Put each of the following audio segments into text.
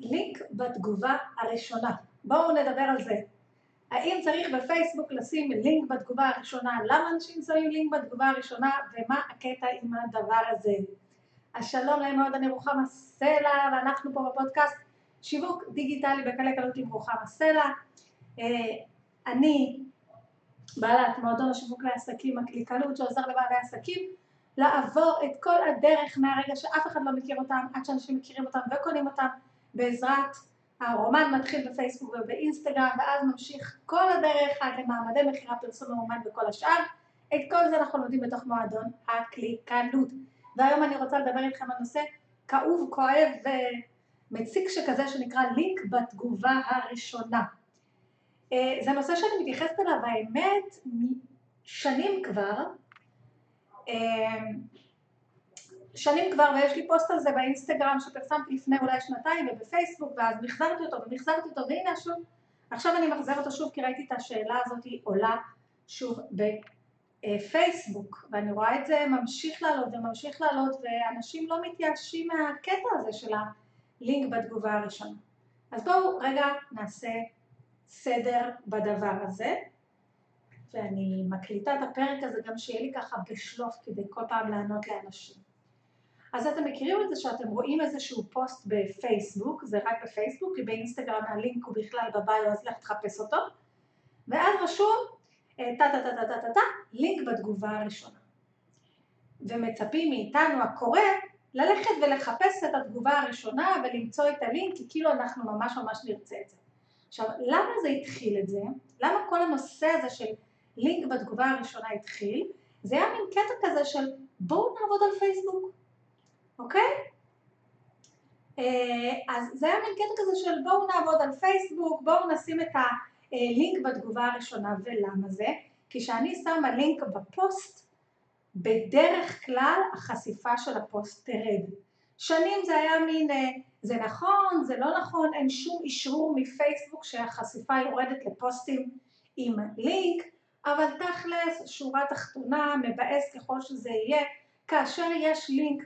לינק בתגובה הראשונה. בואו נדבר על זה. האם צריך בפייסבוק לשים לינק בתגובה הראשונה? למה אנשים שמים לינק בתגובה הראשונה? ומה הקטע עם הדבר הזה? אז שלום להם מאוד, אני רוחמה סלע, ואנחנו פה בפודקאסט שיווק דיגיטלי בקלי קלות עם רוחמה סלע. אה, אני בעלת מועדון השיווק לעסקים, הקליקלות, שעוזר לבעלי עסקים לעבור את כל הדרך מהרגע שאף אחד לא מכיר אותם, עד שאנשים מכירים אותם וקונים אותם, בעזרת הרומן מתחיל בפייסבוק ובאינסטגרם ואז ממשיך כל הדרך עד למעמדי מכירה פרסום מאומן וכל השאר. את כל זה אנחנו לומדים בתוך מועדון הקליקנות. והיום אני רוצה לדבר איתכם על נושא כאוב, כואב ומציק שכזה שנקרא לינק בתגובה הראשונה. אה, זה נושא שאני מתייחסת אליו האמת שנים כבר. שנים כבר, ויש לי פוסט על זה באינסטגרם שפרסמתי לפני אולי שנתיים ובפייסבוק ואז מחזרתי אותו ומחזרתי אותו והנה שוב, עכשיו אני מחזרת אותו שוב כי ראיתי את השאלה הזאת עולה שוב בפייסבוק ואני רואה את זה ממשיך לעלות וממשיך לעלות ואנשים לא מתייאשים מהקטע הזה של הלינק בתגובה הראשונה. אז בואו רגע נעשה סדר בדבר הזה ואני מקליטה את הפרק הזה גם שיהיה לי ככה בשלוף כדי כל פעם לענות לאנשים. אז אתם מכירים את זה שאתם רואים איזשהו פוסט בפייסבוק, זה רק בפייסבוק, כי באינסטגרם הלינק הוא בכלל בביו אז לך תחפש אותו, ואז רשום טה טה טה טה טה טה טה, לינק בתגובה הראשונה. ומצפים מאיתנו הקורא ללכת ולחפש את התגובה הראשונה ולמצוא את הלינק, כי כאילו אנחנו ממש ממש נרצה את זה. עכשיו, למה זה התחיל את זה? למה כל הנושא הזה של לינק בתגובה הראשונה התחיל? זה היה מין קטע כזה של בואו נעבוד על פייסבוק. אוקיי? אה, אז זה היה מין קטע כזה של בואו נעבוד על פייסבוק, בואו נשים את הלינק בתגובה הראשונה, ולמה זה? כי כשאני שמה לינק בפוסט, בדרך כלל החשיפה של הפוסט תרד. שנים זה היה מין, אה, זה נכון, זה לא נכון, אין שום אישור מפייסבוק שהחשיפה יורדת לפוסטים עם לינק, אבל תכלס, שורה תחתונה, מבאס ככל שזה יהיה, כאשר יש לינק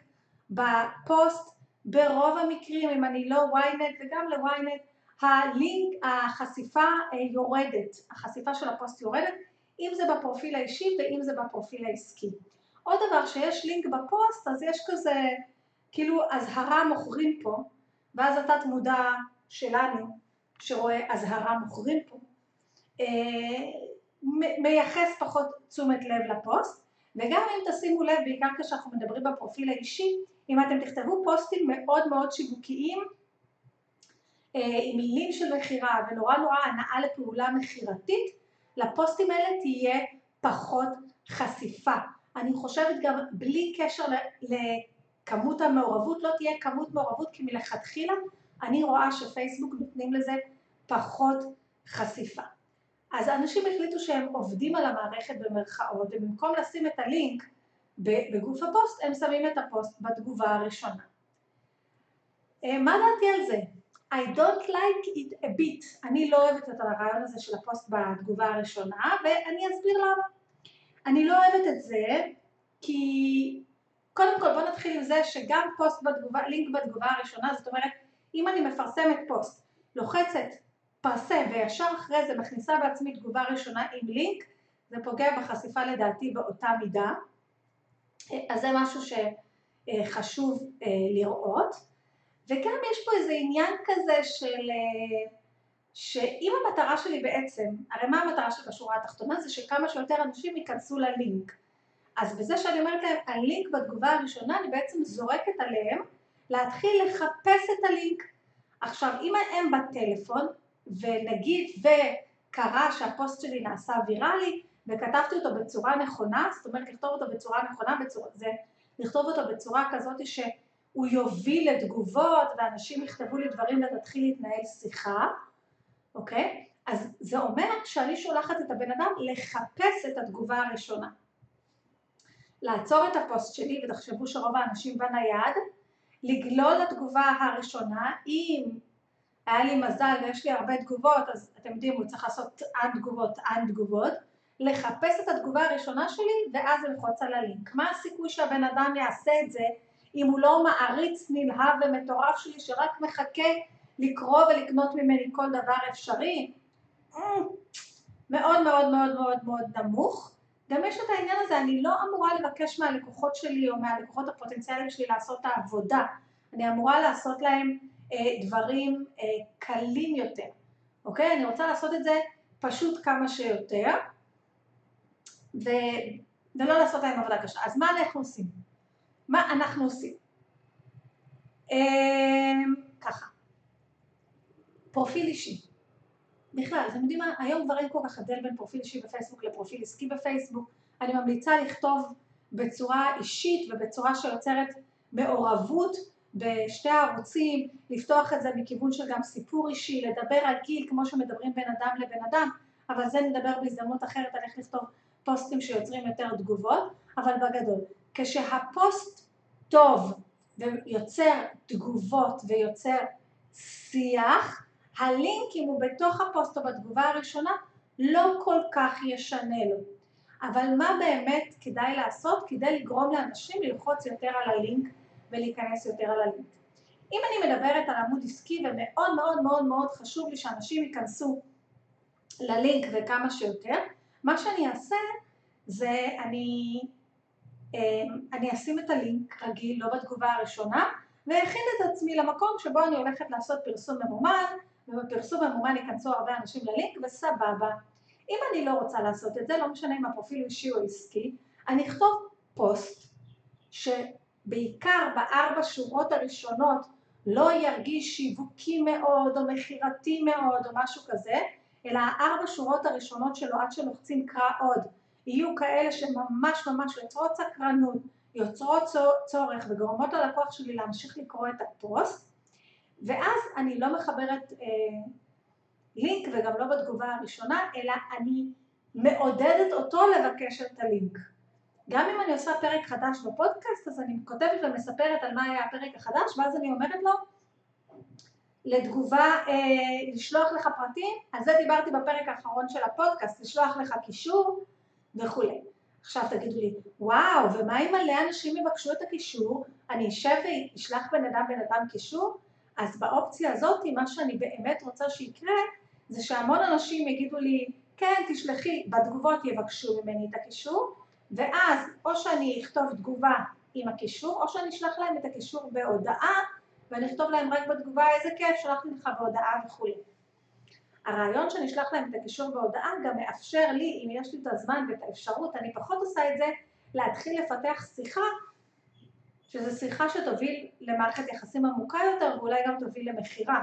בפוסט ברוב המקרים, אם אני לא ynet וגם ל-ynet, הלינק, החשיפה אה, יורדת, החשיפה של הפוסט יורדת, אם זה בפרופיל האישי ואם זה בפרופיל העסקי. עוד דבר, שיש לינק בפוסט, אז יש כזה, כאילו אזהרה מוכרים פה, ואז התת מודע שלנו, שרואה אזהרה מוכרים פה, אה, מייחס פחות תשומת לב לפוסט, וגם אם תשימו לב, בעיקר כשאנחנו מדברים בפרופיל האישי, אם אתם תכתבו פוסטים מאוד מאוד שיווקיים אה, עם מילים של מכירה ונורא נורא הנאה לפעולה מכירתית, לפוסטים האלה תהיה פחות חשיפה. אני חושבת גם בלי קשר לכמות המעורבות, לא תהיה כמות מעורבות כי מלכתחילה אני רואה שפייסבוק נותנים לזה פחות חשיפה. אז אנשים החליטו שהם עובדים על המערכת במרכאות ובמקום לשים את הלינק בגוף הפוסט הם שמים את הפוסט בתגובה הראשונה. אה, מה דעתי על זה? I don't like it a bit, אני לא אוהבת את הרעיון הזה של הפוסט בתגובה הראשונה ואני אסביר למה. אני לא אוהבת את זה כי קודם כל בוא נתחיל עם זה שגם פוסט בתגובה, לינק בתגובה הראשונה, זאת אומרת אם אני מפרסמת פוסט, לוחצת פרסם וישר אחרי זה מכניסה בעצמי תגובה ראשונה עם לינק, זה פוגע בחשיפה לדעתי באותה מידה. אז זה משהו שחשוב אה, לראות. וגם יש פה איזה עניין כזה של... אה, שאם המטרה שלי בעצם, הרי מה המטרה שלי בשורה התחתונה? זה שכמה שיותר אנשים ייכנסו ללינק. אז בזה שאני אומרת להם הלינק בתגובה הראשונה, אני בעצם זורקת עליהם להתחיל לחפש את הלינק. עכשיו, אם הם בטלפון, ונגיד וקרה שהפוסט שלי נעשה ויראלי, וכתבתי אותו בצורה נכונה, זאת אומרת לכתוב אותו בצורה נכונה, בצורה, זה לכתוב אותו בצורה כזאת שהוא יוביל לתגובות ואנשים יכתבו לי דברים ותתחיל להתנהל שיחה, אוקיי? אז זה אומר שאני שולחת את הבן אדם לחפש את התגובה הראשונה. לעצור את הפוסט שלי, ותחשבו שרוב האנשים בנייד, לגלול לתגובה הראשונה, אם היה לי מזל ויש לי הרבה תגובות, אז אתם יודעים, הוא צריך לעשות עוד תגובות, עוד תגובות, לחפש את התגובה הראשונה שלי ואז ללחוץ על הלינק. מה הסיכוי שהבן אדם יעשה את זה אם הוא לא מעריץ נלהב ומטורף שלי שרק מחכה לקרוא ולקנות ממני כל דבר אפשרי, אה, מאוד מאוד מאוד מאוד מאוד נמוך. גם יש את העניין הזה, אני לא אמורה לבקש מהלקוחות שלי או מהלקוחות הפוטנציאליים שלי לעשות את העבודה, אני אמורה לעשות להם דברים אה, קלים יותר, אוקיי? אני רוצה לעשות את זה פשוט כמה שיותר, ו... ולא לעשות להם עבודה קשה. אז מה אנחנו עושים? מה אנחנו עושים? אה, ככה, פרופיל אישי. בכלל, אתם יודעים מה, היום כבר אין כל כך הבדל בין פרופיל אישי בפייסבוק לפרופיל עסקי בפייסבוק. אני ממליצה לכתוב בצורה אישית ובצורה שיוצרת מעורבות בשתי הערוצים, לפתוח את זה מכיוון של גם סיפור אישי, לדבר על גיל כמו שמדברים בין אדם לבין אדם, אבל זה נדבר בהזדמנות אחרת על איך לכתוב פוסטים שיוצרים יותר תגובות, אבל בגדול, כשהפוסט טוב ויוצר תגובות ויוצר שיח, הלינק אם הוא בתוך הפוסט או בתגובה הראשונה לא כל כך ישנה לו. אבל מה באמת כדאי לעשות כדי לגרום לאנשים ללחוץ יותר על הלינק ולהיכנס יותר על הלינק. אם אני מדברת על עמוד עסקי ומאוד מאוד מאוד מאוד חשוב לי שאנשים ייכנסו ללינק וכמה שיותר, מה שאני אעשה זה אני, אה, אני אשים את הלינק רגיל, לא בתגובה הראשונה, ואכין את עצמי למקום שבו אני הולכת לעשות פרסום ממומן, ובפרסום ממומן ייכנסו הרבה אנשים ללינק וסבבה. אם אני לא רוצה לעשות את זה, לא משנה אם הפרופיל הוא אישי או עסקי, אני אכתוב פוסט שבעיקר בארבע שורות הראשונות לא ירגיש שיווקי מאוד או מכירתי מאוד או משהו כזה, אלא הארבע שורות הראשונות שלו עד שלוחצים קרא עוד יהיו כאלה שממש ממש יוצרות סקרנות, יוצרות צורך וגורמות ללקוח שלי להמשיך לקרוא את הפוסט ואז אני לא מחברת אה, לינק וגם לא בתגובה הראשונה אלא אני מעודדת אותו לבקש את הלינק. גם אם אני עושה פרק חדש בפודקאסט אז אני כותבת ומספרת על מה היה הפרק החדש ואז אני אומרת לו לתגובה, אה, לשלוח לך פרטים, על זה דיברתי בפרק האחרון של הפודקאסט, לשלוח לך קישור וכולי. עכשיו תגידו לי, וואו, ומה אם מלא אנשים יבקשו את הקישור, אני אשב ואשלח בן אדם בן אדם קישור? אז באופציה הזאת, מה שאני באמת רוצה שיקרה, זה שהמון אנשים יגידו לי, כן, תשלחי, בתגובות יבקשו ממני את הקישור, ואז או שאני אכתוב תגובה עם הקישור, או שאני אשלח להם את הקישור בהודעה, ואני אכתוב להם רק בתגובה איזה כיף, שלחתי לך בהודעה וכולי. הרעיון אשלח להם את הקישור בהודעה גם מאפשר לי, אם יש לי את הזמן ואת האפשרות, אני פחות עושה את זה, להתחיל לפתח שיחה, שזו שיחה שתוביל למערכת יחסים עמוקה יותר ואולי גם תוביל למכירה.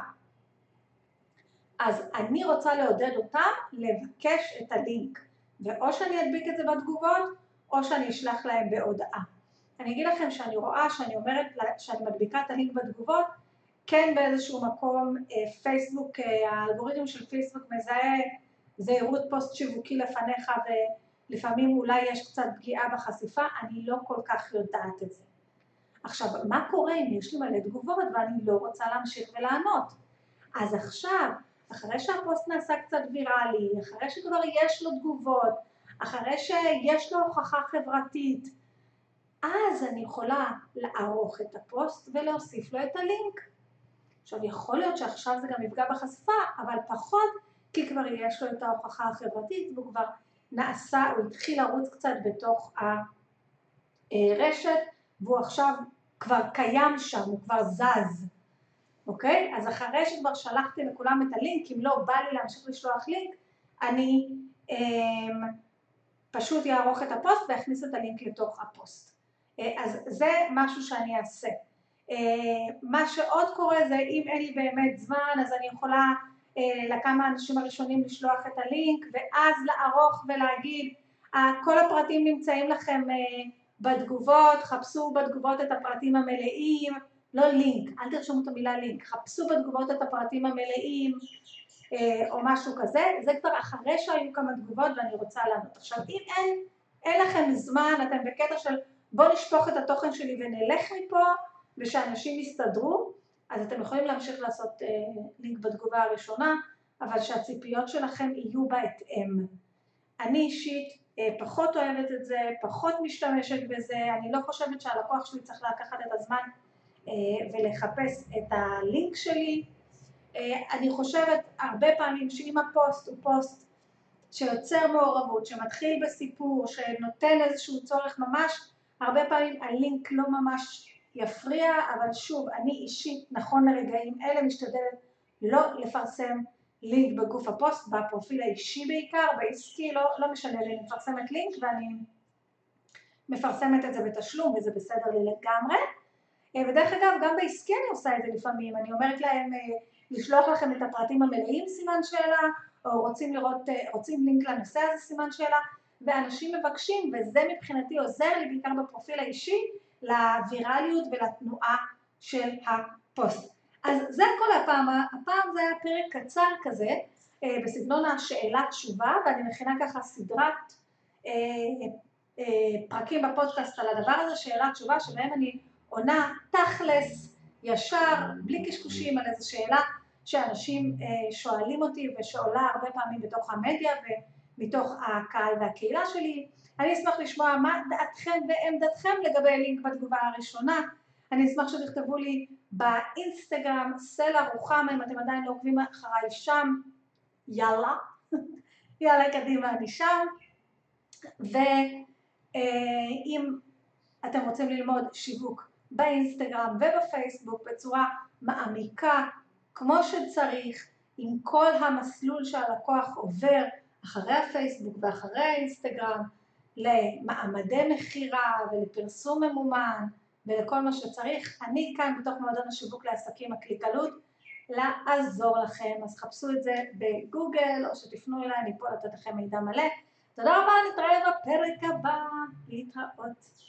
אז אני רוצה לעודד אותם לבקש את הלינק, ואו שאני אדביק את זה בתגובות, או שאני אשלח להם בהודעה. אני אגיד לכם שאני רואה שאני אומרת שאני מדביקה את הלינק בתגובות, כן באיזשהו מקום אה, פייסבוק, אה, האלגוריתם של פייסבוק מזהה זהירות פוסט שיווקי לפניך ולפעמים אולי יש קצת פגיעה בחשיפה, אני לא כל כך יודעת את זה. עכשיו, מה קורה אם יש לי מלא תגובות ואני לא רוצה להמשיך ולענות? אז עכשיו, אחרי שהפוסט נעשה קצת ויראלי, אחרי שכבר יש לו תגובות, אחרי שיש לו הוכחה חברתית, אז אני יכולה לערוך את הפוסט ולהוסיף לו את הלינק. עכשיו יכול להיות שעכשיו זה גם יפגע בחשיפה, אבל פחות כי כבר יש לו את ההוכחה החברתית והוא כבר נעשה, הוא התחיל לרוץ קצת בתוך הרשת והוא עכשיו כבר קיים שם, הוא כבר זז, אוקיי? אז אחרי שכבר שלחתי לכולם את הלינק, אם לא בא לי להמשיך לשלוח לינק, אני אה, פשוט אערוך את הפוסט ואכניס את הלינק לתוך הפוסט. אה, אז זה משהו שאני אעשה. אה, מה שעוד קורה זה אם אין לי באמת זמן אז אני יכולה אה, לכמה אנשים הראשונים לשלוח את הלינק ואז לערוך ולהגיד כל הפרטים נמצאים לכם בתגובות, חפשו בתגובות את הפרטים המלאים, לא לינק, אל תרשמו את המילה לינק, חפשו בתגובות את הפרטים המלאים או משהו כזה, זה כבר אחרי שהיו כמה תגובות ואני רוצה לענות. עכשיו אם אין, אין לכם זמן, אתם בקטע של בואו נשפוך את התוכן שלי ונלך מפה ושאנשים יסתדרו, אז אתם יכולים להמשיך לעשות אה, לינק בתגובה הראשונה, אבל שהציפיות שלכם יהיו בהתאם. אני אישית אה, פחות אוהבת את זה, פחות משתמשת בזה, אני לא חושבת שהלקוח שלי צריך לקחת את הזמן אה, ולחפש את הלינק שלי, אה, אני חושבת הרבה פעמים שאם הפוסט הוא פוסט שיוצר מעורבות, שמתחיל בסיפור, שנותן איזשהו צורך ממש, הרבה פעמים הלינק לא ממש יפריע, אבל שוב, אני אישית, נכון לרגעים אלה, משתדלת לא לפרסם לינק בגוף הפוסט, בפרופיל האישי בעיקר, בעסקי, לא, לא משנה לי, אני מפרסמת לינק ואני מפרסמת את זה בתשלום וזה בסדר לי לגמרי. אה, ודרך אגב, גם בעסקי אני עושה את זה לפעמים, אני אומרת להם אה, לשלוח לכם את הפרטים המלאים סימן שאלה, או רוצים לראות, אה, רוצים לינק לנושא הזה סימן שאלה, ואנשים מבקשים, וזה מבחינתי עוזר לי בעיקר בפרופיל האישי, לווירליות ולתנועה של הפוסט. אז זה כל הפעם, הפעם זה היה פרק קצר כזה, בסגנון השאלה תשובה, ואני מכינה ככה סדרת פרקים בפודקאסט על הדבר הזה, שאלה תשובה, שבהם אני עונה תכלס, ישר, בלי קשקושים על איזו שאלה שאנשים אה, שואלים אותי ושעולה הרבה פעמים בתוך המדיה ומתוך הקהל והקהילה שלי. אני אשמח לשמוע מה דעתכם ועמדתכם לגבי לינק בתגובה הראשונה. אני אשמח שתכתבו לי באינסטגרם סלע רוחמה אם אתם עדיין לא עוקבים אחריי שם, יאללה, יאללה קדימה אני שם. ואם אה, אתם רוצים ללמוד שיווק באינסטגרם ובפייסבוק בצורה מעמיקה כמו שצריך עם כל המסלול שהלקוח עובר אחרי הפייסבוק ואחרי האינסטגרם למעמדי מכירה ולפרסום ממומן ולכל מה שצריך, אני כאן בתוך מועדון השיווק לעסקים הקליקלות לעזור לכם, אז חפשו את זה בגוגל או שתפנו אליי, אני פה לתת לכם מידע מלא. תודה רבה, נתראה בפרק הבא, להתראות.